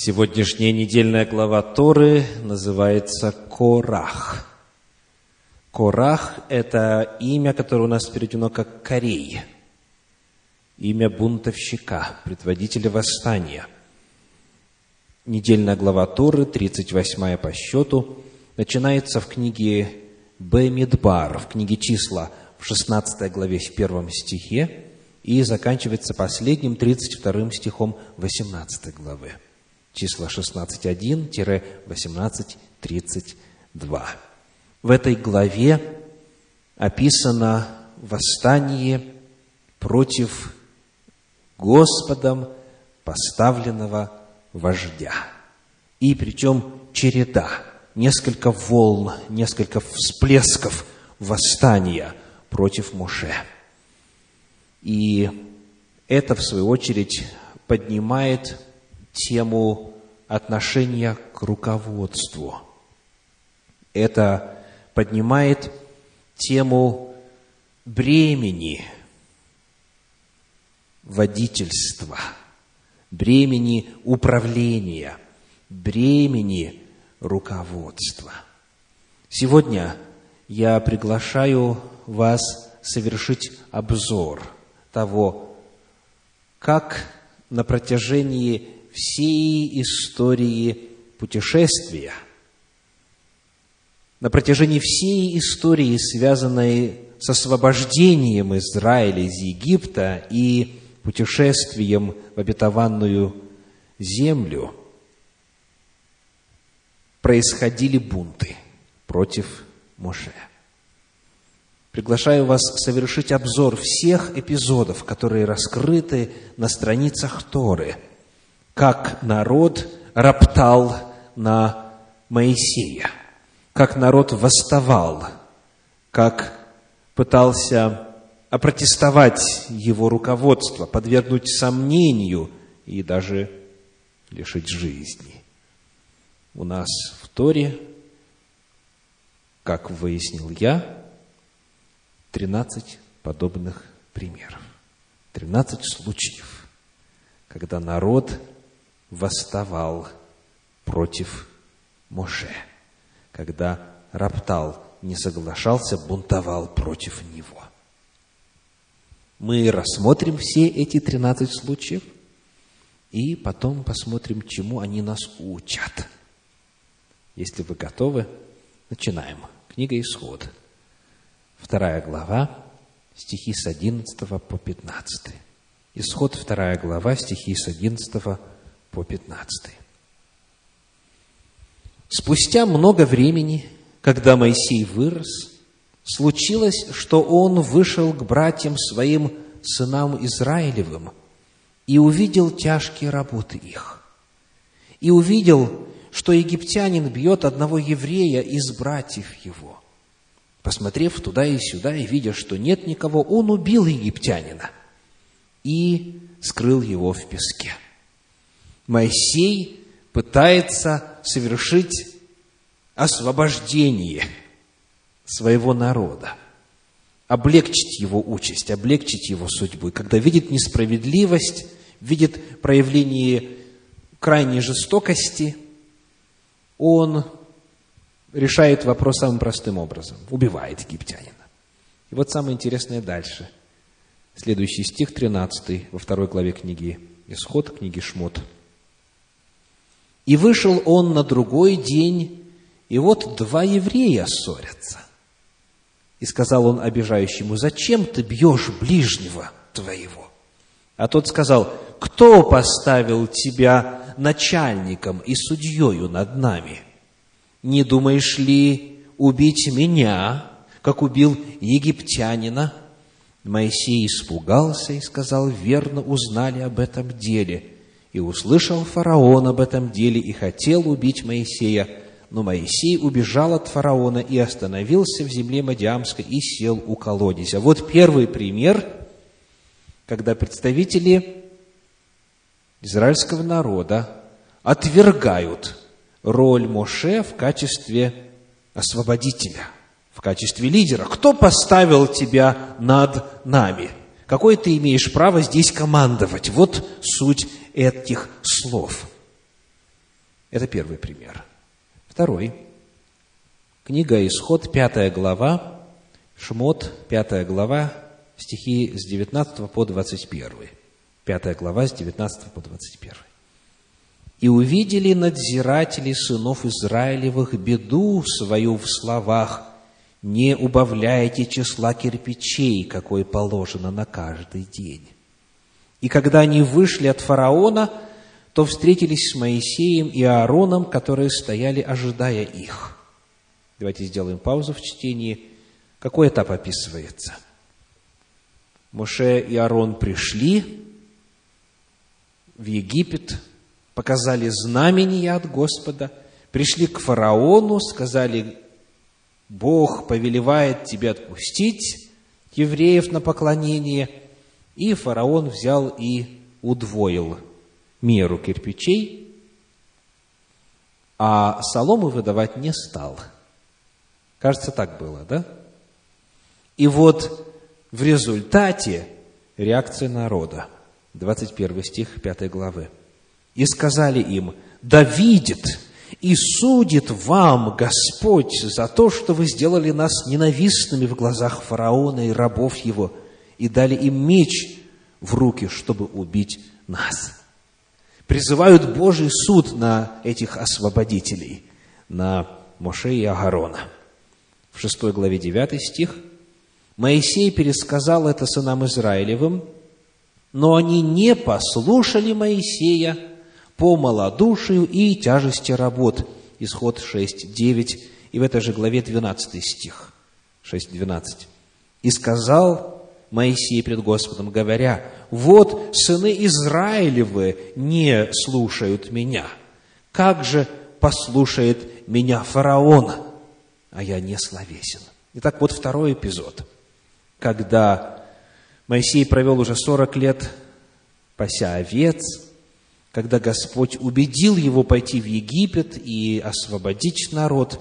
Сегодняшняя недельная глава Торы называется Корах. Корах – это имя, которое у нас переведено как Корей. Имя бунтовщика, предводителя восстания. Недельная глава Торы, 38 по счету, начинается в книге Бемидбар, в книге числа, в 16 главе, в первом стихе, и заканчивается последним 32 стихом 18 главы числа 16.1-18.32. В этой главе описано восстание против Господом поставленного вождя. И причем череда, несколько волн, несколько всплесков восстания против Моше. И это, в свою очередь, поднимает тему отношения к руководству. Это поднимает тему бремени водительства, бремени управления, бремени руководства. Сегодня я приглашаю вас совершить обзор того, как на протяжении всей истории путешествия, на протяжении всей истории, связанной с освобождением Израиля из Египта и путешествием в обетованную землю, происходили бунты против Моше. Приглашаю вас совершить обзор всех эпизодов, которые раскрыты на страницах Торы – как народ роптал на Моисея, как народ восставал, как пытался опротестовать его руководство, подвергнуть сомнению и даже лишить жизни. У нас в Торе, как выяснил я, 13 подобных примеров. 13 случаев, когда народ восставал против Моше, когда роптал, не соглашался, бунтовал против него. Мы рассмотрим все эти 13 случаев и потом посмотрим, чему они нас учат. Если вы готовы, начинаем. Книга Исход. Вторая глава, стихи с 11 по 15. Исход, вторая глава, стихи с 11 по 15. Спустя много времени, когда Моисей вырос, случилось, что он вышел к братьям своим, сынам Израилевым, и увидел тяжкие работы их. И увидел, что египтянин бьет одного еврея из братьев его. Посмотрев туда и сюда и видя, что нет никого, он убил египтянина и скрыл его в песке. Моисей пытается совершить освобождение своего народа, облегчить его участь, облегчить его судьбу. И когда видит несправедливость, видит проявление крайней жестокости, он решает вопрос самым простым образом. Убивает египтянина. И вот самое интересное дальше. Следующий стих, 13, во второй главе книги Исход, книги Шмот – и вышел он на другой день, и вот два еврея ссорятся. И сказал он обижающему, зачем ты бьешь ближнего твоего? А тот сказал, кто поставил тебя начальником и судьею над нами? Не думаешь ли убить меня, как убил египтянина? Моисей испугался и сказал, верно узнали об этом деле – и услышал фараон об этом деле и хотел убить Моисея, но Моисей убежал от фараона и остановился в земле Мадиамской и сел у колодезя. Вот первый пример, когда представители израильского народа отвергают роль Моше в качестве освободителя, в качестве лидера. Кто поставил тебя над нами? Какое ты имеешь право здесь командовать? Вот суть этих слов. Это первый пример. Второй. Книга Исход, пятая глава, Шмот, пятая глава, стихи с 19 по 21. Пятая глава с 19 по 21. «И увидели надзиратели сынов Израилевых беду свою в словах, не убавляйте числа кирпичей, какой положено на каждый день. И когда они вышли от фараона, то встретились с Моисеем и Аароном, которые стояли, ожидая их. Давайте сделаем паузу в чтении. Какой этап описывается? Моше и Аарон пришли в Египет, показали знамения от Господа, пришли к фараону, сказали, Бог повелевает тебе отпустить евреев на поклонение, и фараон взял и удвоил меру кирпичей, а соломы выдавать не стал. Кажется, так было, да? И вот в результате реакция народа. 21 стих 5 главы. «И сказали им, да видит и судит вам Господь за то, что вы сделали нас ненавистными в глазах фараона и рабов его, и дали им меч в руки, чтобы убить нас» призывают Божий суд на этих освободителей, на Моше и Агарона. В 6 главе 9 стих Моисей пересказал это сынам Израилевым, но они не послушали Моисея по малодушию и тяжести работ. Исход 6, 9, и в этой же главе 12 стих, 6, 12. «И сказал Моисей пред Господом, говоря, «Вот сыны Израилевы не слушают меня. Как же послушает меня фараон, а я не словесен?» Итак, вот второй эпизод, когда Моисей провел уже 40 лет пася овец, когда Господь убедил его пойти в Египет и освободить народ,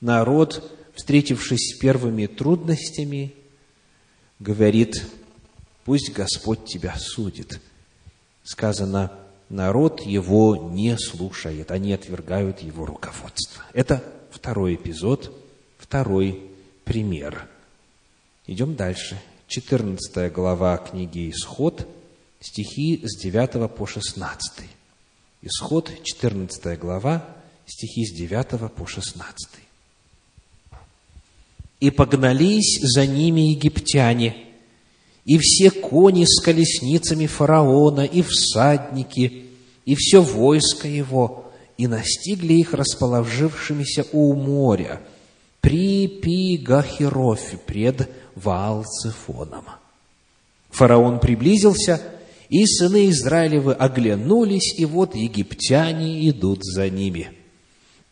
народ, встретившись с первыми трудностями, говорит, пусть Господь тебя судит. Сказано, народ его не слушает, они отвергают его руководство. Это второй эпизод, второй пример. Идем дальше. 14 глава книги «Исход», стихи с 9 по 16. Исход, 14 глава, стихи с 9 по 16 и погнались за ними египтяне, и все кони с колесницами фараона, и всадники, и все войско его, и настигли их расположившимися у моря, при Пигахерофе, пред Ваалцефоном. Фараон приблизился, и сыны Израилевы оглянулись, и вот египтяне идут за ними.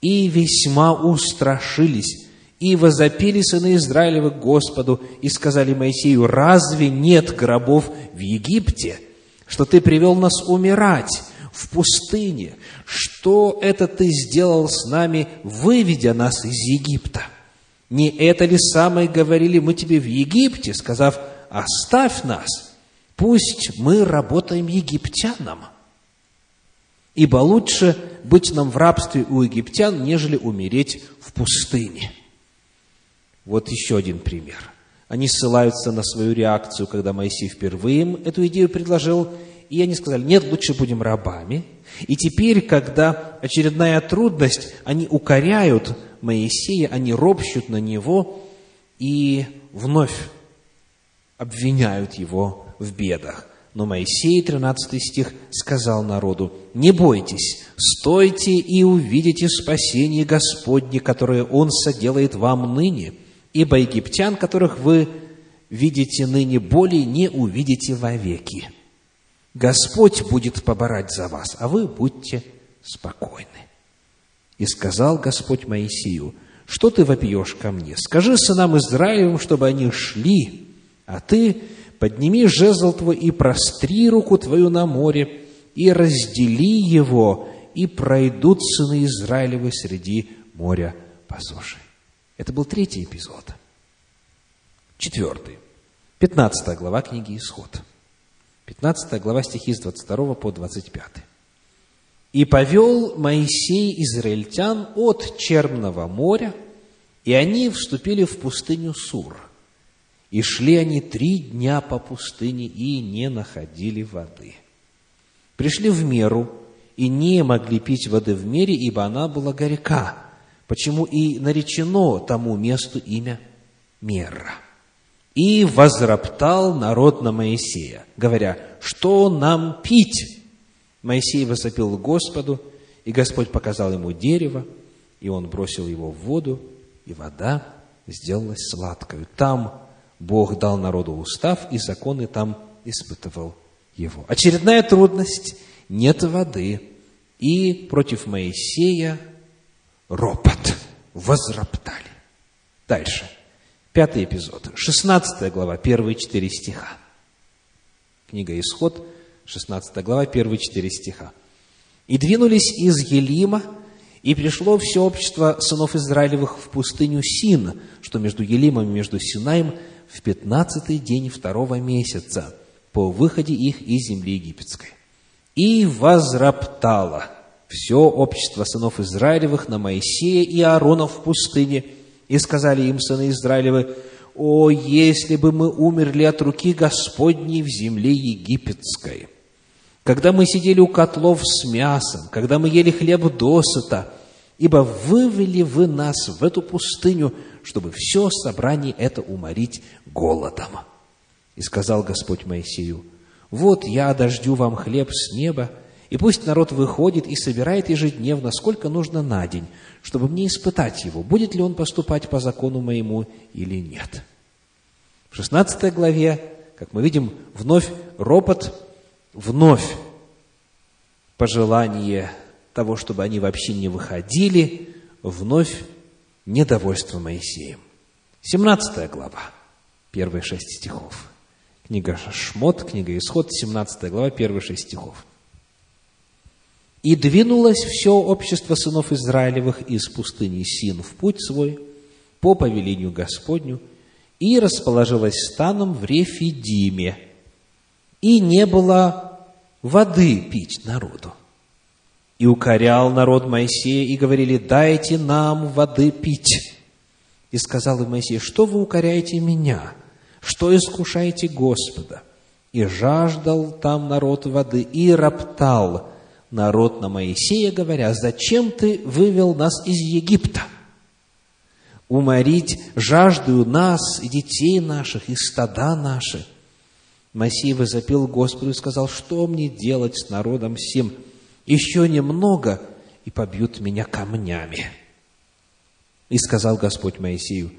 И весьма устрашились, и возопили сыны Израилевы к Господу и сказали Моисею, разве нет гробов в Египте, что ты привел нас умирать в пустыне? Что это ты сделал с нами, выведя нас из Египта? Не это ли самое говорили мы тебе в Египте, сказав, оставь нас, пусть мы работаем египтянам? Ибо лучше быть нам в рабстве у египтян, нежели умереть в пустыне. Вот еще один пример. Они ссылаются на свою реакцию, когда Моисей впервые им эту идею предложил, и они сказали, нет, лучше будем рабами. И теперь, когда очередная трудность, они укоряют Моисея, они ропщут на него и вновь обвиняют его в бедах. Но Моисей, 13 стих, сказал народу, «Не бойтесь, стойте и увидите спасение Господне, которое Он соделает вам ныне, ибо египтян, которых вы видите ныне, более не увидите вовеки. Господь будет поборать за вас, а вы будьте спокойны. И сказал Господь Моисею, что ты вопиешь ко мне? Скажи сынам Израилевым, чтобы они шли, а ты подними жезл твой и простри руку твою на море, и раздели его, и пройдут сыны Израилевы среди моря по суше. Это был третий эпизод. Четвертый. Пятнадцатая глава книги «Исход». Пятнадцатая глава стихи с 22 по 25. И повел Моисей израильтян от Черного моря, и они вступили в пустыню Сур. И шли они три дня по пустыне и не находили воды. Пришли в меру и не могли пить воды в мере, ибо она была горька. Почему и наречено тому месту имя Мера. И возроптал народ на Моисея, говоря, что нам пить? Моисей возопил Господу, и Господь показал ему дерево, и он бросил его в воду, и вода сделалась сладкою. Там Бог дал народу устав, и законы там испытывал его. Очередная трудность – нет воды, и против Моисея ропот, возроптали. Дальше. Пятый эпизод. Шестнадцатая глава, первые четыре стиха. Книга Исход, 16 глава, первые четыре стиха. «И двинулись из Елима, и пришло все общество сынов Израилевых в пустыню Син, что между Елимом и между Синаем, в пятнадцатый день второго месяца, по выходе их из земли египетской. И возроптало все общество сынов Израилевых на Моисея и Аарона в пустыне, и сказали им сыны Израилевы, «О, если бы мы умерли от руки Господней в земле египетской!» Когда мы сидели у котлов с мясом, когда мы ели хлеб досыта, ибо вывели вы нас в эту пустыню, чтобы все собрание это уморить голодом. И сказал Господь Моисею, вот я дождю вам хлеб с неба, и пусть народ выходит и собирает ежедневно, сколько нужно на день, чтобы мне испытать его, будет ли он поступать по закону моему или нет. В 16 главе, как мы видим, вновь ропот вновь пожелание того, чтобы они вообще не выходили, вновь недовольство Моисеем. 17 глава, первые шесть стихов. Книга Шмот, книга Исход, 17 глава, первые шесть стихов. «И двинулось все общество сынов Израилевых из пустыни Син в путь свой, по повелению Господню, и расположилось станом в Рефидиме, и не было воды пить народу. И укорял народ Моисея, и говорили, дайте нам воды пить. И сказал им Моисей, что вы укоряете меня? Что искушаете Господа? И жаждал там народ воды, и роптал народ на Моисея, говоря, зачем ты вывел нас из Египта? Уморить жаждую нас и детей наших, и стада наши – Моисей возопил Господу и сказал, что мне делать с народом всем? Еще немного, и побьют меня камнями. И сказал Господь Моисею,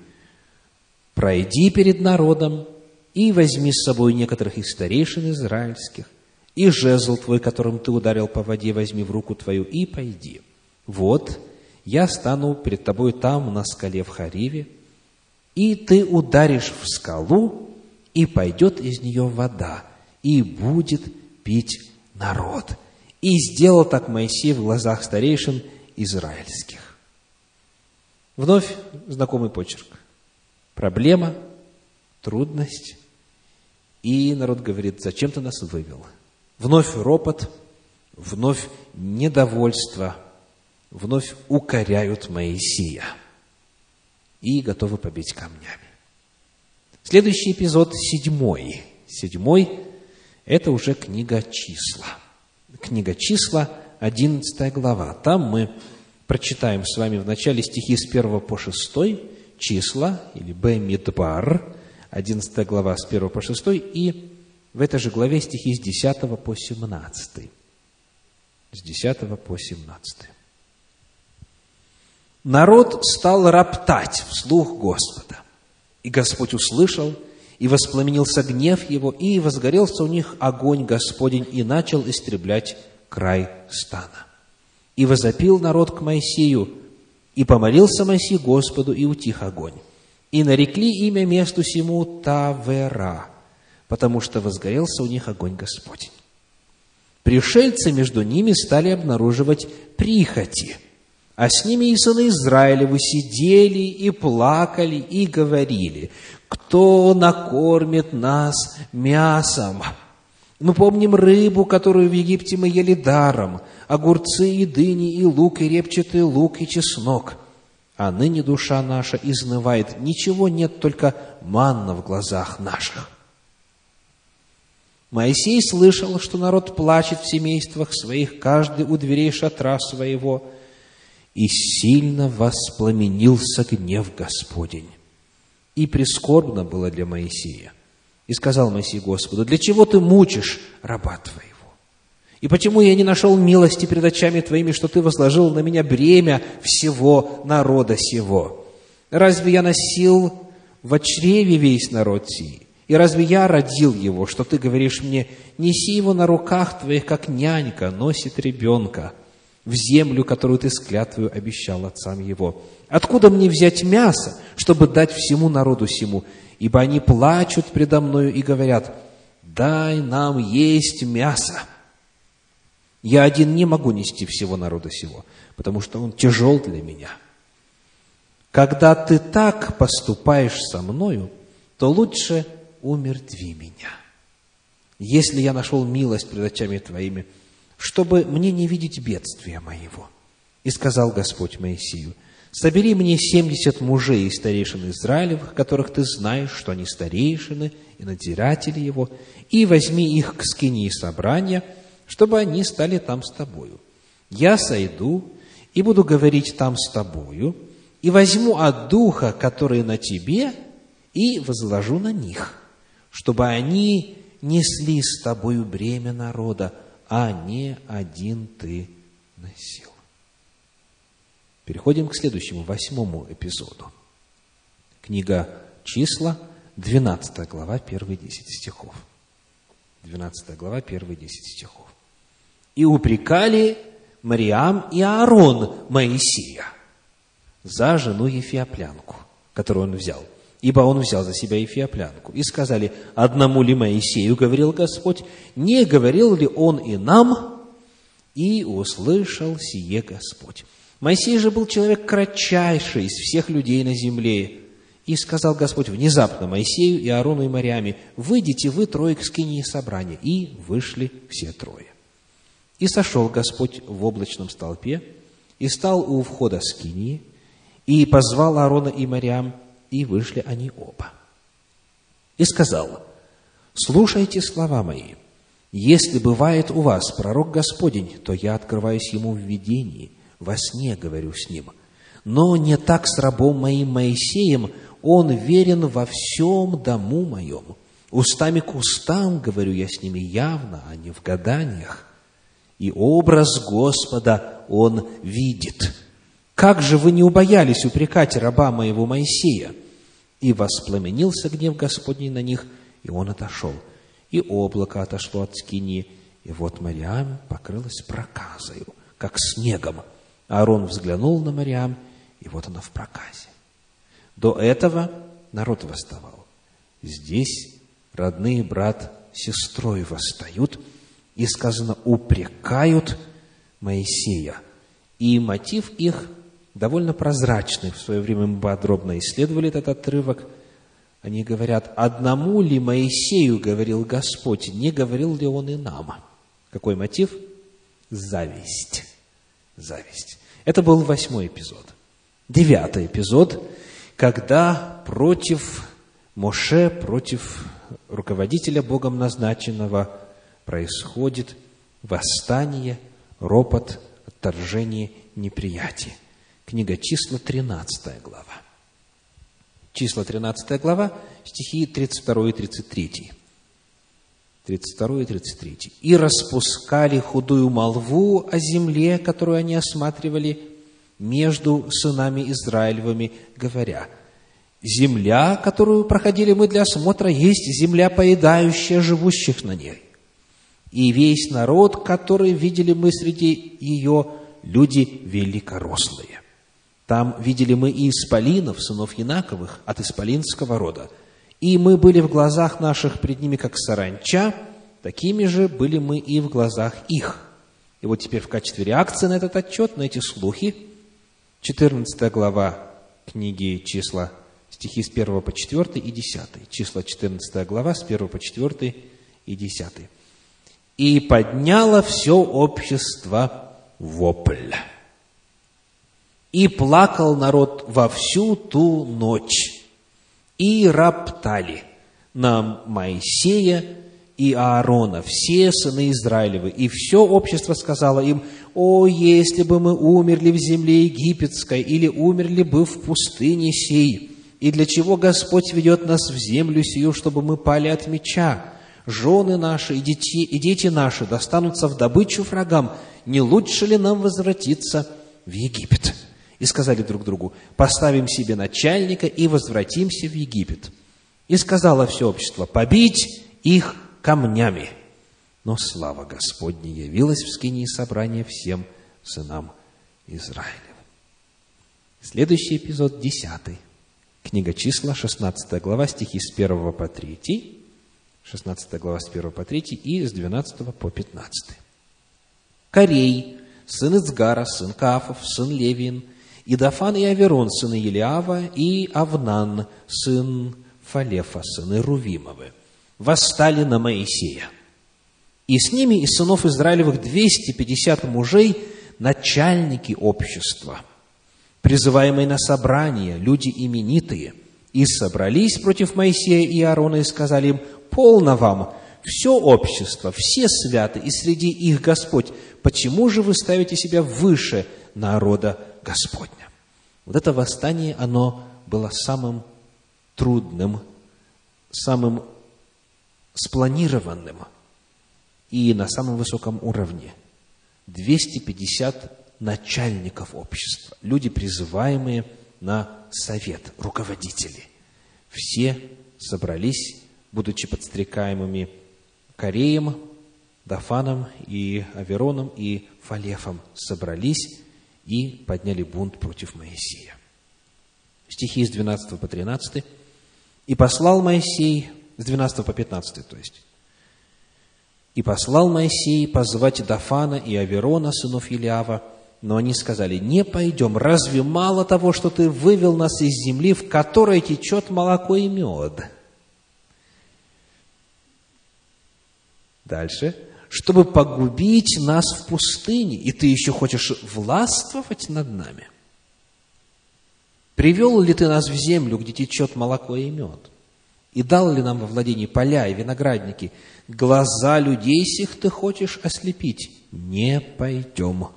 пройди перед народом и возьми с собой некоторых из старейшин израильских, и жезл твой, которым ты ударил по воде, возьми в руку твою и пойди. Вот, я стану перед тобой там, на скале в Хариве, и ты ударишь в скалу, и пойдет из нее вода, и будет пить народ. И сделал так Моисей в глазах старейшин израильских. Вновь знакомый почерк. Проблема, трудность, и народ говорит, зачем ты нас вывел? Вновь ропот, вновь недовольство, вновь укоряют Моисея и готовы побить камнями. Следующий эпизод, седьмой. Седьмой – это уже книга числа. Книга числа, одиннадцатая глава. Там мы прочитаем с вами в начале стихи с первого по шестой числа, или Бемидбар, одиннадцатая глава с первого по шестой и в этой же главе стихи с десятого по семнадцатый. С десятого по семнадцатый. Народ стал роптать вслух Господа. И Господь услышал, и воспламенился гнев его, и возгорелся у них огонь Господень, и начал истреблять край стана. И возопил народ к Моисею, и помолился Моисей Господу, и утих огонь. И нарекли имя месту сему Тавера, потому что возгорелся у них огонь Господень. Пришельцы между ними стали обнаруживать прихоти – а с ними и сыны Израилевы сидели и плакали и говорили, кто накормит нас мясом? Мы помним рыбу, которую в Египте мы ели даром, огурцы и дыни, и лук, и репчатый лук, и чеснок. А ныне душа наша изнывает. Ничего нет, только манна в глазах наших. Моисей слышал, что народ плачет в семействах своих, каждый у дверей шатра своего, и сильно воспламенился гнев Господень. И прискорбно было для Моисея. И сказал Моисей Господу, для чего ты мучишь раба твоего? И почему я не нашел милости пред очами твоими, что ты возложил на меня бремя всего народа сего? Разве я носил в чреве весь народ сей? И разве я родил его, что ты говоришь мне, неси его на руках твоих, как нянька носит ребенка в землю, которую ты с обещал отцам его? Откуда мне взять мясо, чтобы дать всему народу сему? Ибо они плачут предо мною и говорят, дай нам есть мясо. Я один не могу нести всего народа сего, потому что он тяжел для меня. Когда ты так поступаешь со мною, то лучше умертви меня. Если я нашел милость пред очами Твоими, чтобы мне не видеть бедствия моего. И сказал Господь Моисею, собери мне семьдесят мужей и старейшин Израилевых, которых ты знаешь, что они старейшины и надзиратели его, и возьми их к скинии собрания, чтобы они стали там с тобою. Я сойду и буду говорить там с тобою, и возьму от духа, который на тебе, и возложу на них чтобы они несли с тобою бремя народа, а не один ты носил. Переходим к следующему, восьмому эпизоду. Книга «Числа», 12 глава, первые 10 стихов. 12 глава, первые 10 стихов. «И упрекали Мариам и Аарон Моисея за жену Ефиоплянку, которую он взял ибо он взял за себя Ефиоплянку. И сказали, одному ли Моисею, говорил Господь, не говорил ли он и нам? И услышал сие Господь. Моисей же был человек кратчайший из всех людей на земле. И сказал Господь внезапно Моисею и Аарону и Мариаме, «Выйдите вы трое к скинии собрания». И вышли все трое. И сошел Господь в облачном столпе, и стал у входа скинии, и позвал Аарона и Мариам, и вышли они оба. И сказал, слушайте слова мои. Если бывает у вас пророк Господень, то я открываюсь ему в видении, во сне говорю с ним. Но не так с рабом моим Моисеем, он верен во всем дому моем. Устами к устам говорю я с ними явно, а не в гаданиях. И образ Господа он видит. Как же вы не убоялись упрекать раба моего Моисея? И воспламенился гнев Господний на них, и он отошел. И облако отошло от скини, и вот Мариам покрылась проказою, как снегом. Аарон взглянул на Мариам, и вот она в проказе. До этого народ восставал. Здесь родные брат сестрой восстают, и сказано, упрекают Моисея. И мотив их довольно прозрачны. В свое время мы подробно исследовали этот отрывок. Они говорят, одному ли Моисею говорил Господь, не говорил ли он и нам? Какой мотив? Зависть. Зависть. Это был восьмой эпизод. Девятый эпизод, когда против Моше, против руководителя Богом назначенного происходит восстание, ропот, отторжение, неприятие. Книга числа, 13 глава. Числа, 13 глава, стихи 32 и 33. 32 и 33. «И распускали худую молву о земле, которую они осматривали между сынами Израилевыми, говоря, «Земля, которую проходили мы для осмотра, есть земля, поедающая живущих на ней. И весь народ, который видели мы среди ее, люди великорослые. Там видели мы и исполинов, сынов Янаковых, от исполинского рода. И мы были в глазах наших пред ними, как саранча, такими же были мы и в глазах их. И вот теперь в качестве реакции на этот отчет, на эти слухи, 14 глава книги числа, стихи с 1 по 4 и 10. Числа 14 глава с 1 по 4 и 10. И подняло все общество вопль. И плакал народ во всю ту ночь. И роптали на Моисея и Аарона, все сыны Израилевы. И все общество сказало им, «О, если бы мы умерли в земле египетской, или умерли бы в пустыне сей, и для чего Господь ведет нас в землю сию, чтобы мы пали от меча? Жены наши и дети, и дети наши достанутся в добычу врагам. Не лучше ли нам возвратиться в Египет?» И сказали друг другу, «Поставим себе начальника и возвратимся в Египет». И сказала все общество, «Побить их камнями. Но слава Господня явилась в скинии собрания всем сынам Израилевым. Следующий эпизод, десятый. Книга числа, 16 глава, стихи с 1 по 3. 16 глава с 1 по 3 и с 12 по 15. Корей, сын Ицгара, сын Кафов, сын Левин, и Дафан и Аверон, сыны Елиава, и Авнан, сын Фалефа, сыны Рувимовы – восстали на Моисея. И с ними из сынов Израилевых 250 мужей, начальники общества, призываемые на собрание, люди именитые, и собрались против Моисея и Аарона и сказали им, «Полно вам, все общество, все святы, и среди их Господь, почему же вы ставите себя выше народа Господня?» Вот это восстание, оно было самым трудным, самым спланированным и на самом высоком уровне. 250 начальников общества, люди, призываемые на совет, руководители. Все собрались, будучи подстрекаемыми Кореем, Дафаном и Авероном и Фалефом, собрались и подняли бунт против Моисея. Стихи с 12 по 13. «И послал Моисей с 12 по 15, то есть. «И послал Моисей позвать Дафана и Аверона, сынов Илиава, но они сказали, не пойдем, разве мало того, что ты вывел нас из земли, в которой течет молоко и мед? Дальше. Чтобы погубить нас в пустыне, и ты еще хочешь властвовать над нами? Привел ли ты нас в землю, где течет молоко и мед? И дал ли нам во владение поля и виноградники? Глаза людей сих ты хочешь ослепить? Не пойдем.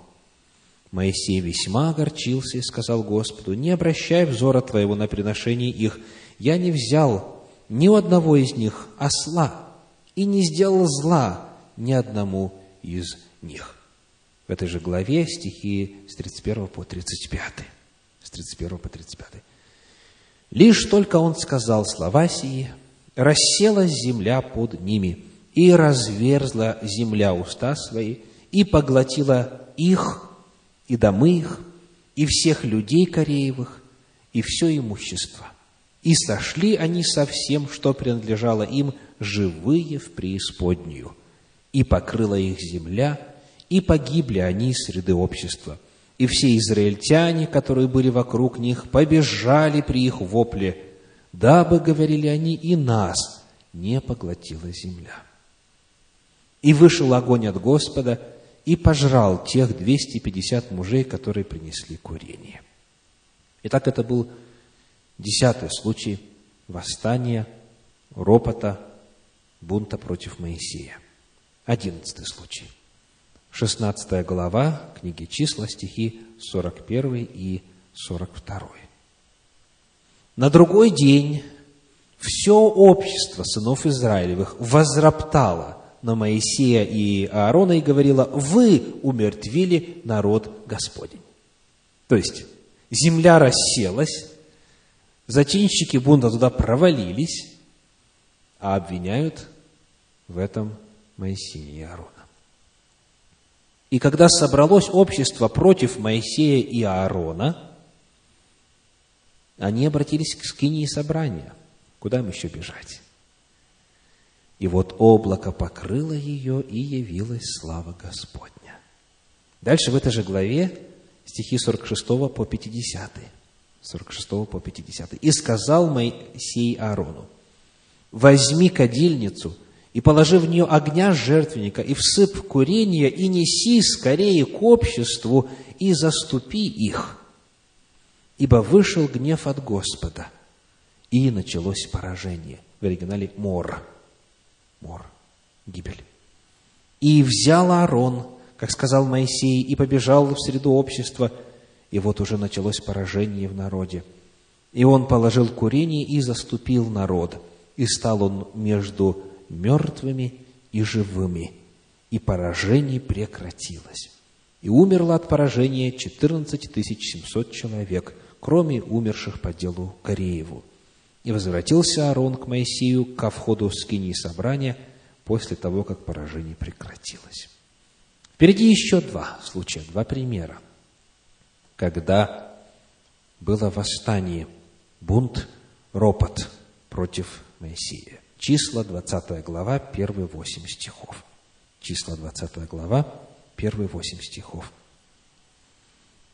Моисей весьма огорчился и сказал Господу, не обращай взора твоего на приношение их. Я не взял ни у одного из них осла и не сделал зла ни одному из них. В этой же главе стихи с 31 по 35. С 31 по 35. Лишь только он сказал слова сии, расселась земля под ними, и разверзла земля уста свои, и поглотила их, и домы их, и всех людей Кореевых, и все имущество. И сошли они со всем, что принадлежало им, живые в преисподнюю. И покрыла их земля, и погибли они среды общества – и все израильтяне, которые были вокруг них, побежали при их вопле, дабы, говорили они, и нас не поглотила земля. И вышел огонь от Господа и пожрал тех 250 мужей, которые принесли курение. Итак, это был десятый случай восстания, ропота, бунта против Моисея. Одиннадцатый случай – 16 глава книги числа, стихи 41 и 42. На другой день все общество сынов Израилевых возроптало на Моисея и Аарона и говорило, вы умертвили народ Господень. То есть, земля расселась, зачинщики бунта туда провалились, а обвиняют в этом Моисея и Аарона. И когда собралось общество против Моисея и Аарона, они обратились к скинии собрания. Куда им еще бежать? И вот облако покрыло ее, и явилась слава Господня. Дальше в этой же главе стихи 46 по 50. 46 по 50. «И сказал Моисей Аарону, возьми кадильницу и положи в нее огня жертвенника, и всып курение, и неси скорее к обществу, и заступи их. Ибо вышел гнев от Господа, и началось поражение. В оригинале мор. Мор. Гибель. И взял Аарон, как сказал Моисей, и побежал в среду общества, и вот уже началось поражение в народе. И он положил курение и заступил народ, и стал он между мертвыми и живыми, и поражение прекратилось. И умерло от поражения 14 700 человек, кроме умерших по делу Корееву. И возвратился Аарон к Моисею ко входу в скинии собрания после того, как поражение прекратилось. Впереди еще два случая, два примера, когда было восстание, бунт, ропот против Моисея. Числа, 20 глава, первые восемь стихов. Числа, 20 глава, первые восемь стихов.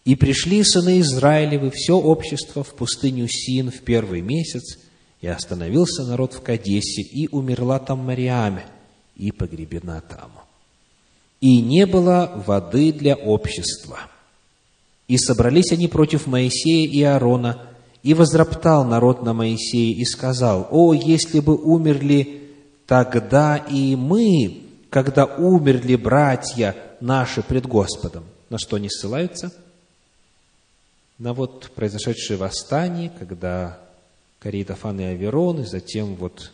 «И пришли сыны Израилевы, все общество в пустыню Син в первый месяц, и остановился народ в Кадесе, и умерла там Мариаме, и погребена там. И не было воды для общества. И собрались они против Моисея и Аарона, и возроптал народ на Моисея и сказал, «О, если бы умерли тогда и мы, когда умерли братья наши пред Господом». На что они ссылаются? На вот произошедшее восстание, когда Корей, Дафан и Аверон, и затем вот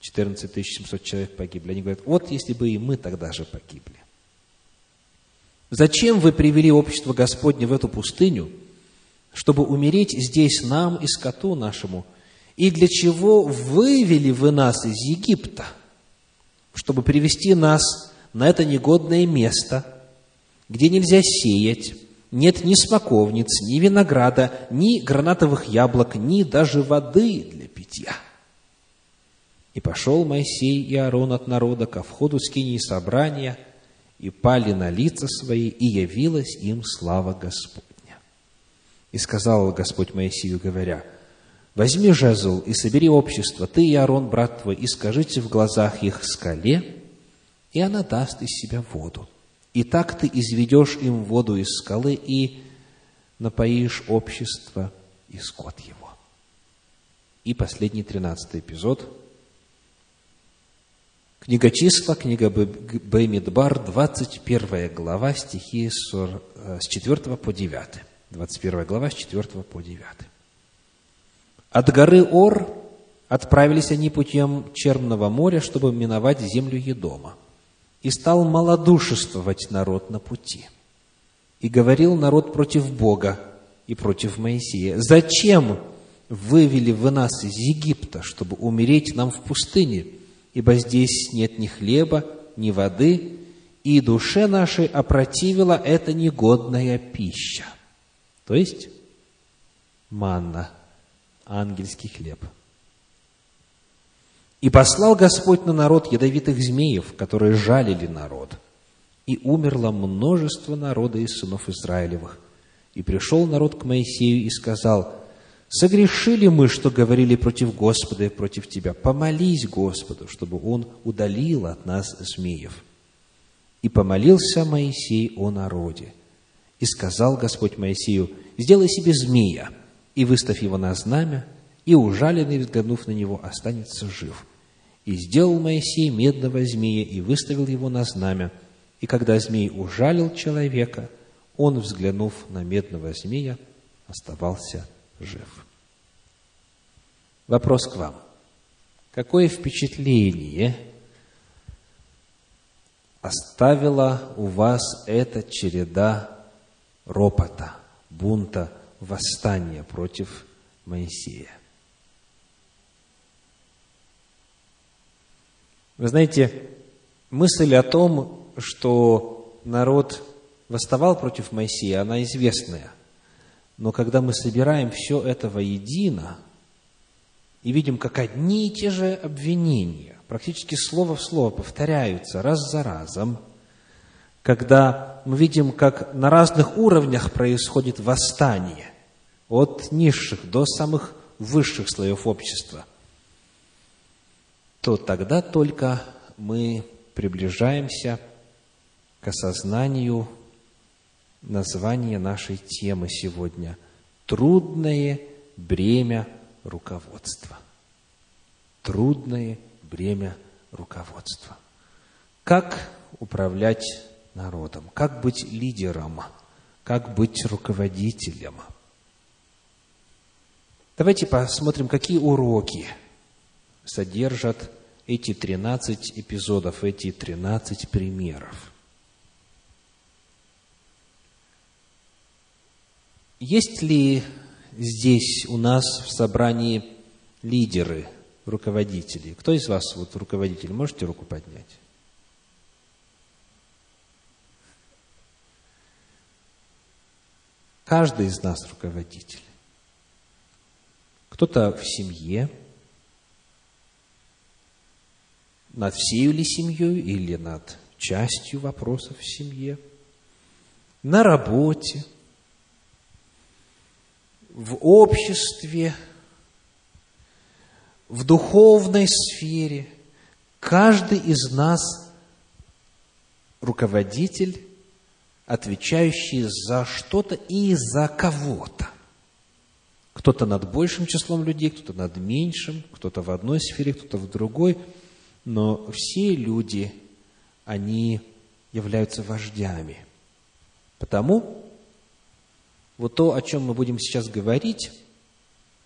14 700 человек погибли. Они говорят, вот если бы и мы тогда же погибли. Зачем вы привели общество Господне в эту пустыню – чтобы умереть здесь нам и скоту нашему. И для чего вывели вы нас из Египта? Чтобы привести нас на это негодное место, где нельзя сеять, нет ни смоковниц, ни винограда, ни гранатовых яблок, ни даже воды для питья. И пошел Моисей и Аарон от народа ко входу скинии собрания, и пали на лица свои, и явилась им слава Господь. И сказал Господь Моисею, говоря, «Возьми жезл и собери общество, ты и Аарон, брат твой, и скажите в глазах их скале, и она даст из себя воду. И так ты изведешь им воду из скалы и напоишь общество и скот его». И последний, тринадцатый эпизод. Книга числа, книга Беймидбар, 21 глава, стихи с 4 по 9. 21 глава, с 4 по 9. От горы Ор отправились они путем Черного моря, чтобы миновать землю Едома. И стал малодушествовать народ на пути. И говорил народ против Бога и против Моисея. «Зачем вывели вы нас из Египта, чтобы умереть нам в пустыне? Ибо здесь нет ни хлеба, ни воды, и душе нашей опротивила эта негодная пища». То есть манна, ангельский хлеб. И послал Господь на народ ядовитых змеев, которые жалили народ. И умерло множество народа из сынов Израилевых. И пришел народ к Моисею и сказал, «Согрешили мы, что говорили против Господа и против Тебя. Помолись Господу, чтобы Он удалил от нас змеев». И помолился Моисей о народе. И сказал Господь Моисею, сделай себе змея, и выставь его на знамя, и ужаленный, взглянув на него, останется жив. И сделал Моисей медного змея, и выставил его на знамя. И когда змей ужалил человека, он, взглянув на медного змея, оставался жив. Вопрос к вам. Какое впечатление оставила у вас эта череда ропота, бунта, восстания против Моисея. Вы знаете, мысль о том, что народ восставал против Моисея, она известная. Но когда мы собираем все это воедино и видим, как одни и те же обвинения, практически слово в слово повторяются раз за разом – когда мы видим, как на разных уровнях происходит восстание, от низших до самых высших слоев общества, то тогда только мы приближаемся к осознанию названия нашей темы сегодня «Трудное бремя руководства». Трудное бремя руководства. Как управлять народом? Как быть лидером? Как быть руководителем? Давайте посмотрим, какие уроки содержат эти 13 эпизодов, эти 13 примеров. Есть ли здесь у нас в собрании лидеры, руководители? Кто из вас вот руководитель? Можете руку поднять? Каждый из нас руководитель. Кто-то в семье, над всей ли семьей или над частью вопросов в семье, на работе, в обществе, в духовной сфере. Каждый из нас руководитель, отвечающий за что-то и за кого-то. Кто-то над большим числом людей, кто-то над меньшим, кто-то в одной сфере, кто-то в другой. Но все люди, они являются вождями. Потому вот то, о чем мы будем сейчас говорить,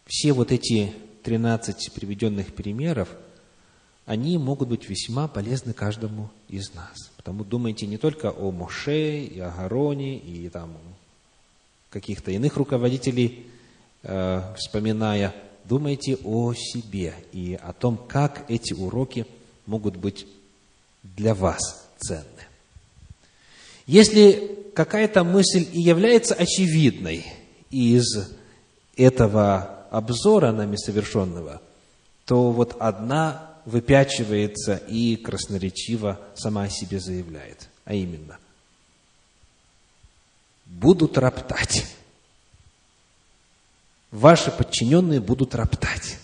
все вот эти 13 приведенных примеров, они могут быть весьма полезны каждому из нас. Потому думайте не только о Моше и о Гароне и там каких-то иных руководителей Э, вспоминая, думайте о себе и о том, как эти уроки могут быть для вас ценны. Если какая-то мысль и является очевидной из этого обзора нами совершенного, то вот одна выпячивается и красноречиво сама о себе заявляет, а именно, будут роптать ваши подчиненные будут роптать.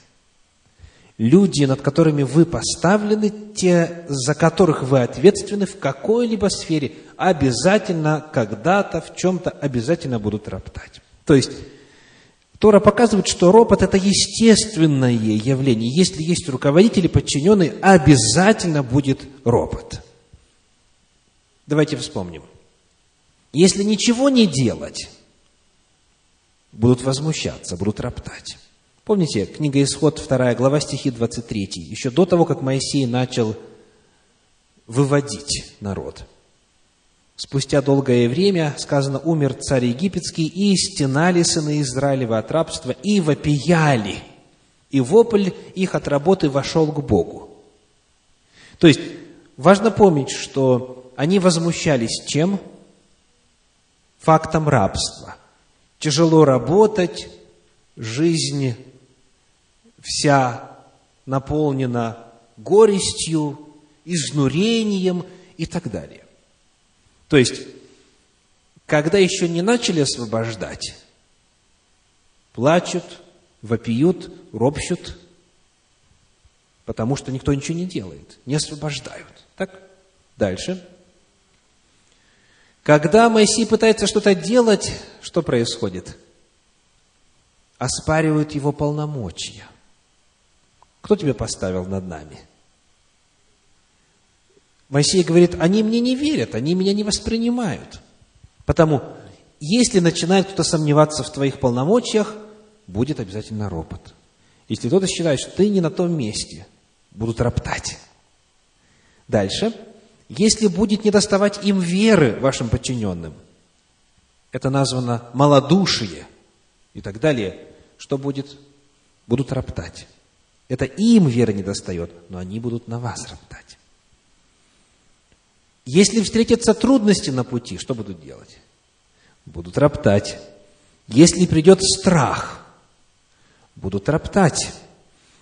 Люди, над которыми вы поставлены, те, за которых вы ответственны в какой-либо сфере, обязательно когда-то, в чем-то обязательно будут роптать. То есть, Тора показывает, что ропот – это естественное явление. Если есть руководители, подчиненные, обязательно будет ропот. Давайте вспомним. Если ничего не делать, будут возмущаться, будут роптать. Помните, книга Исход, 2 глава, стихи 23. Еще до того, как Моисей начал выводить народ. Спустя долгое время, сказано, умер царь египетский, и стенали сыны Израилева от рабства, и вопияли. И вопль их от работы вошел к Богу. То есть, важно помнить, что они возмущались чем? Фактом рабства – тяжело работать, жизнь вся наполнена горестью, изнурением и так далее. То есть, когда еще не начали освобождать, плачут, вопиют, ропщут, потому что никто ничего не делает, не освобождают. Так? Дальше. Когда Моисей пытается что-то делать, что происходит? Оспаривают его полномочия. Кто тебя поставил над нами? Моисей говорит, они мне не верят, они меня не воспринимают. Потому, если начинает кто-то сомневаться в твоих полномочиях, будет обязательно ропот. Если кто-то считает, что ты не на том месте, будут роптать. Дальше – если будет недоставать им веры вашим подчиненным, это названо малодушие и так далее, что будет? Будут роптать. Это им веры не достает, но они будут на вас роптать. Если встретятся трудности на пути, что будут делать? Будут роптать. Если придет страх, будут роптать.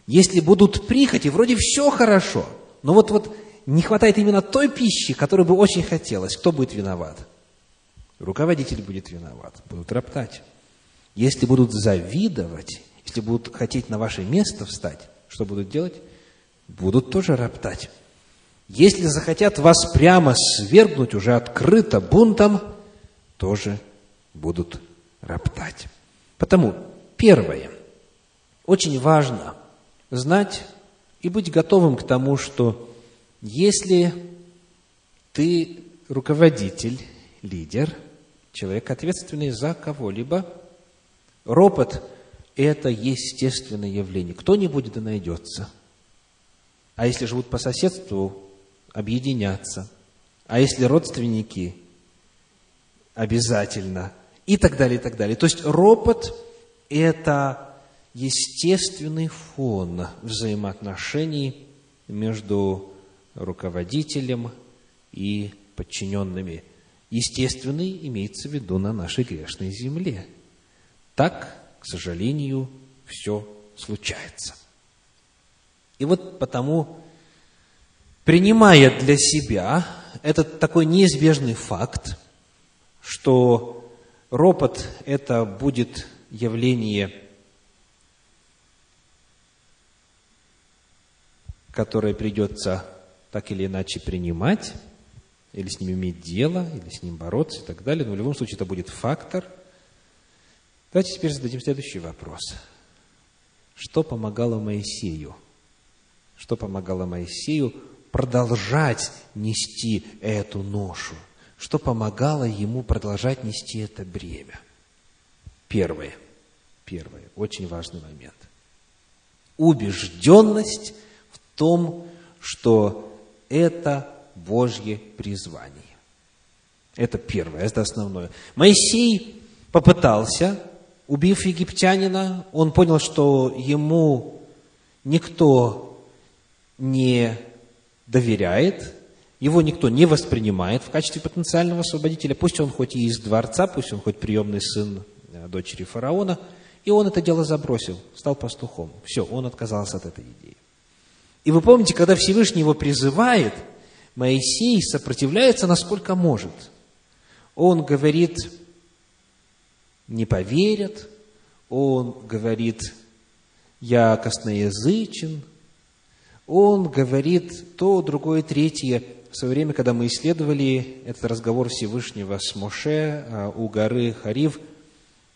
Если будут прихоти, вроде все хорошо, но вот, вот не хватает именно той пищи, которую бы очень хотелось, кто будет виноват? Руководитель будет виноват, будут роптать. Если будут завидовать, если будут хотеть на ваше место встать, что будут делать? Будут тоже роптать. Если захотят вас прямо свергнуть уже открыто бунтом, тоже будут роптать. Потому, первое, очень важно знать и быть готовым к тому, что если ты руководитель, лидер, человек, ответственный за кого-либо, ропот – это естественное явление. Кто-нибудь да найдется. А если живут по соседству, объединяться. А если родственники, обязательно. И так далее, и так далее. То есть ропот – это естественный фон взаимоотношений между руководителем и подчиненными. Естественный имеется в виду на нашей грешной земле. Так, к сожалению, все случается. И вот потому, принимая для себя этот такой неизбежный факт, что ропот – это будет явление, которое придется так или иначе принимать, или с ним иметь дело, или с ним бороться и так далее. Но в любом случае это будет фактор. Давайте теперь зададим следующий вопрос. Что помогало Моисею? Что помогало Моисею продолжать нести эту ношу? Что помогало ему продолжать нести это бремя? Первое. Первое. Очень важный момент. Убежденность в том, что это Божье призвание. Это первое, это основное. Моисей попытался, убив египтянина, он понял, что ему никто не доверяет, его никто не воспринимает в качестве потенциального освободителя, пусть он хоть и из дворца, пусть он хоть приемный сын э, дочери фараона, и он это дело забросил, стал пастухом. Все, он отказался от этой идеи. И вы помните, когда Всевышний его призывает – Моисей сопротивляется, насколько может. Он говорит, не поверят, он говорит, я косноязычен, он говорит то, другое, третье. В свое время, когда мы исследовали этот разговор Всевышнего с Моше а, у горы Харив,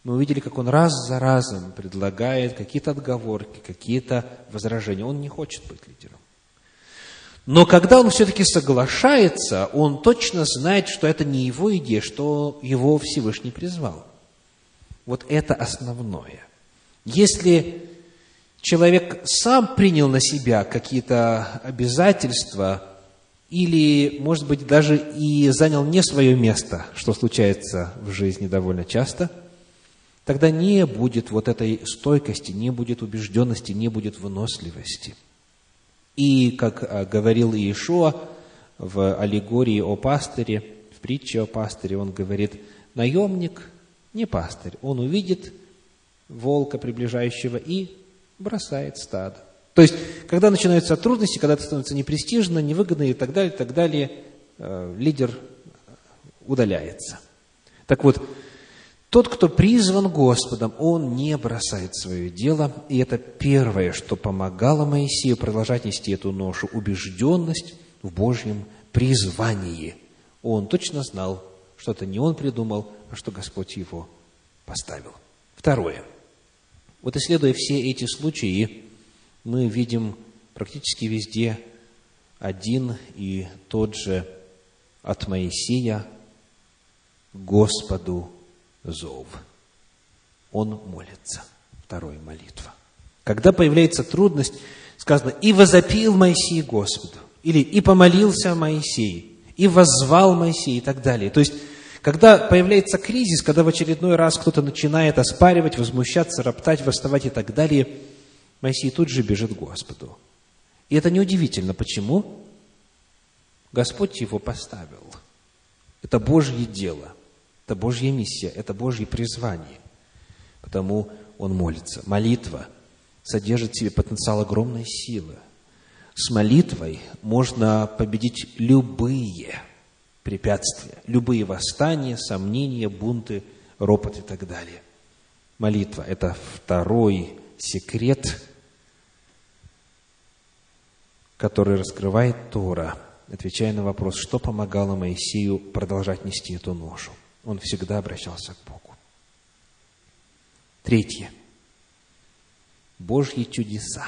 мы увидели, как он раз за разом предлагает какие-то отговорки, какие-то возражения. Он не хочет быть лидером. Но когда он все-таки соглашается, он точно знает, что это не его идея, что его Всевышний призвал. Вот это основное. Если человек сам принял на себя какие-то обязательства, или, может быть, даже и занял не свое место, что случается в жизни довольно часто, тогда не будет вот этой стойкости, не будет убежденности, не будет выносливости – и, как а, говорил Иешуа в аллегории о пастыре, в притче о пастыре, он говорит, наемник не пастырь, он увидит волка приближающего и бросает стадо. То есть, когда начинаются трудности, когда это становится непрестижно, невыгодно и так далее, и так далее, э, лидер удаляется. Так вот, тот, кто призван Господом, он не бросает свое дело, и это первое, что помогало Моисею продолжать нести эту ношу, убежденность в Божьем призвании. Он точно знал, что это не он придумал, а что Господь его поставил. Второе. Вот исследуя все эти случаи, мы видим практически везде один и тот же от Моисея Господу зов. Он молится. Вторая молитва. Когда появляется трудность, сказано, и возопил Моисей Господу, или и помолился Моисей, и воззвал Моисей, и так далее. То есть, когда появляется кризис, когда в очередной раз кто-то начинает оспаривать, возмущаться, роптать, восставать и так далее, Моисей тут же бежит к Господу. И это неудивительно. Почему? Господь его поставил. Это Божье дело. Это Божья миссия, это Божье призвание. Потому он молится. Молитва содержит в себе потенциал огромной силы. С молитвой можно победить любые препятствия, любые восстания, сомнения, бунты, ропот и так далее. Молитва – это второй секрет, который раскрывает Тора. отвечая на вопрос, что помогало Моисею продолжать нести эту ношу. Он всегда обращался к Богу. Третье. Божьи чудеса.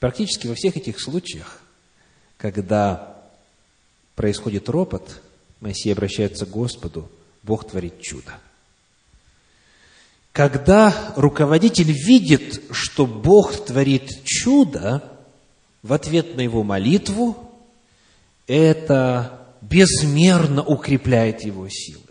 Практически во всех этих случаях, когда происходит ропот, Моисей обращается к Господу, Бог творит чудо. Когда руководитель видит, что Бог творит чудо, в ответ на его молитву, это безмерно укрепляет его силы.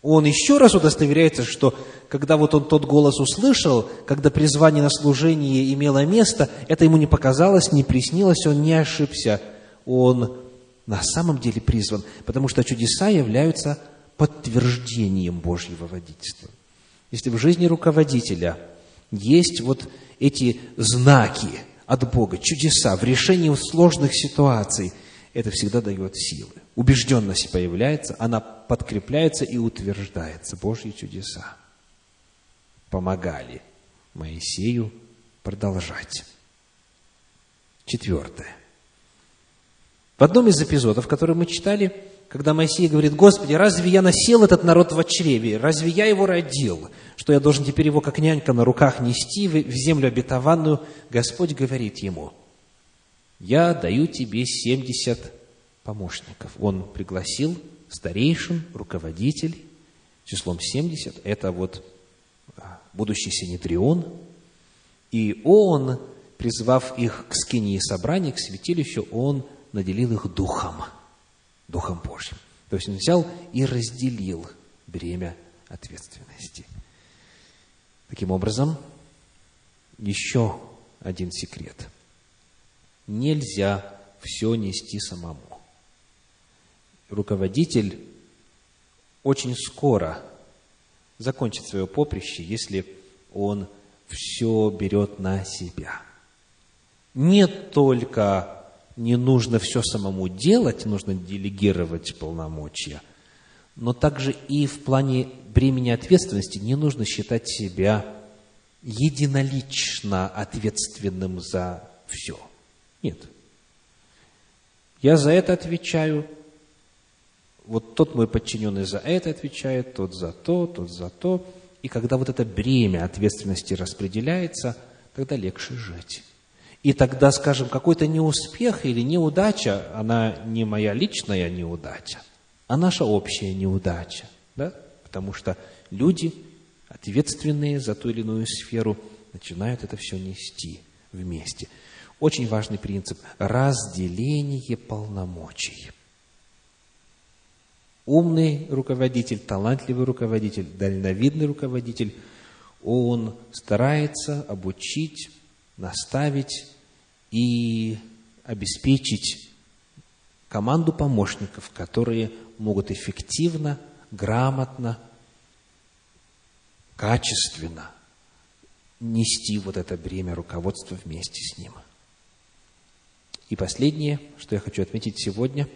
Он еще раз удостоверяется, что когда вот он тот голос услышал, когда призвание на служение имело место, это ему не показалось, не приснилось, он не ошибся. Он на самом деле призван, потому что чудеса являются подтверждением Божьего водительства. Если в жизни руководителя есть вот эти знаки от Бога, чудеса в решении сложных ситуаций, это всегда дает силы. Убежденность появляется, она подкрепляется и утверждается. Божьи чудеса помогали Моисею продолжать. Четвертое. В одном из эпизодов, который мы читали, когда Моисей говорит, Господи, разве я носил этот народ в чреве? Разве я его родил? Что я должен теперь его как нянька на руках нести в землю обетованную? Господь говорит ему, я даю тебе семьдесят помощников. Он пригласил старейшин, руководителей, числом семьдесят. Это вот а, будущий синетрион. И он, призвав их к скинии собраний, к святилищу, он наделил их духом – Духом Божьим. То есть он взял и разделил бремя ответственности. Таким образом, еще один секрет. Нельзя все нести самому. Руководитель очень скоро закончит свое поприще, если он все берет на себя. Не только не нужно все самому делать, нужно делегировать полномочия, но также и в плане бремени ответственности не нужно считать себя единолично ответственным за все. Нет. Я за это отвечаю, вот тот мой подчиненный за это отвечает, тот за то, тот за то. И когда вот это бремя ответственности распределяется, тогда легче жить. И тогда, скажем, какой-то неуспех или неудача, она не моя личная неудача, а наша общая неудача. Да? Потому что люди, ответственные за ту или иную сферу, начинают это все нести вместе. Очень важный принцип – разделение полномочий. Умный руководитель, талантливый руководитель, дальновидный руководитель, он старается обучить наставить и обеспечить команду помощников, которые могут эффективно, грамотно, качественно нести вот это бремя руководства вместе с ним. И последнее, что я хочу отметить сегодня,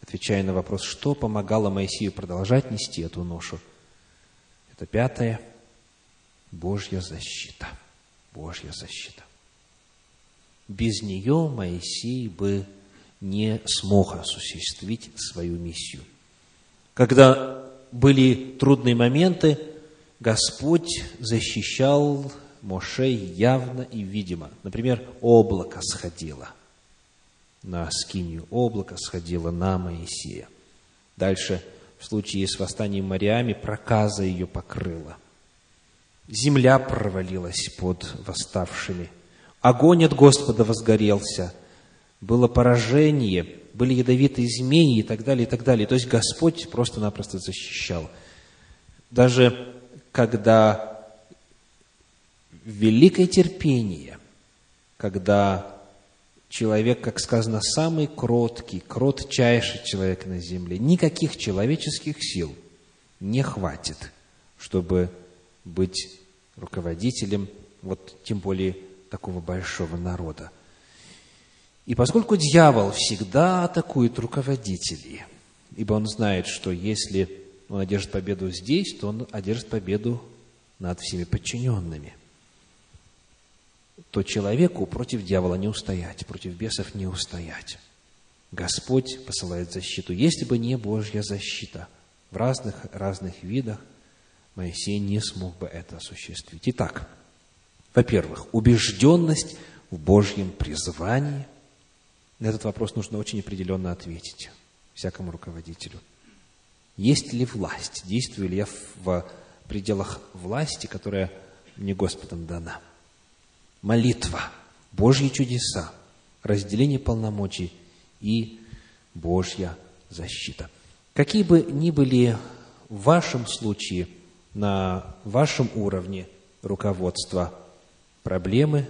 отвечая на вопрос, что помогало Моисею продолжать нести эту ношу, это пятое – Божья защита. Божья защита. Без нее Моисей бы не смог осуществить свою миссию. Когда были трудные моменты, Господь защищал Моше явно и видимо. Например, облако сходило на скинию, облако сходило на Моисея. Дальше, в случае с восстанием Мариами, проказа ее покрыла. Земля провалилась под восставшими Огонь от Господа возгорелся, было поражение, были ядовитые змеи и так далее, и так далее. То есть Господь просто-напросто защищал. Даже когда великое терпение, когда человек, как сказано, самый кроткий, кротчайший человек на земле, никаких человеческих сил не хватит, чтобы быть руководителем, вот тем более такого большого народа. И поскольку дьявол всегда атакует руководителей, ибо он знает, что если он одержит победу здесь, то он одержит победу над всеми подчиненными, то человеку против дьявола не устоять, против бесов не устоять. Господь посылает защиту. Если бы не Божья защита в разных, разных видах, Моисей не смог бы это осуществить. Итак, во-первых, убежденность в Божьем призвании. На этот вопрос нужно очень определенно ответить всякому руководителю. Есть ли власть? Действую ли я в пределах власти, которая мне Господом дана? Молитва, Божьи чудеса, разделение полномочий и Божья защита. Какие бы ни были в вашем случае, на вашем уровне руководства проблемы,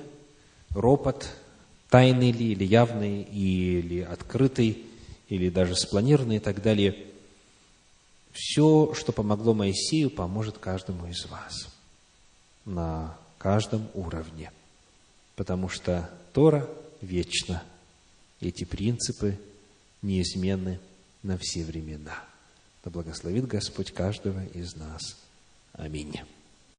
ропот, тайный ли или явный, или открытый, или даже спланированный и так далее, все, что помогло Моисею, поможет каждому из вас на каждом уровне. Потому что Тора вечна. Эти принципы неизменны на все времена. Да благословит Господь каждого из нас. Аминь.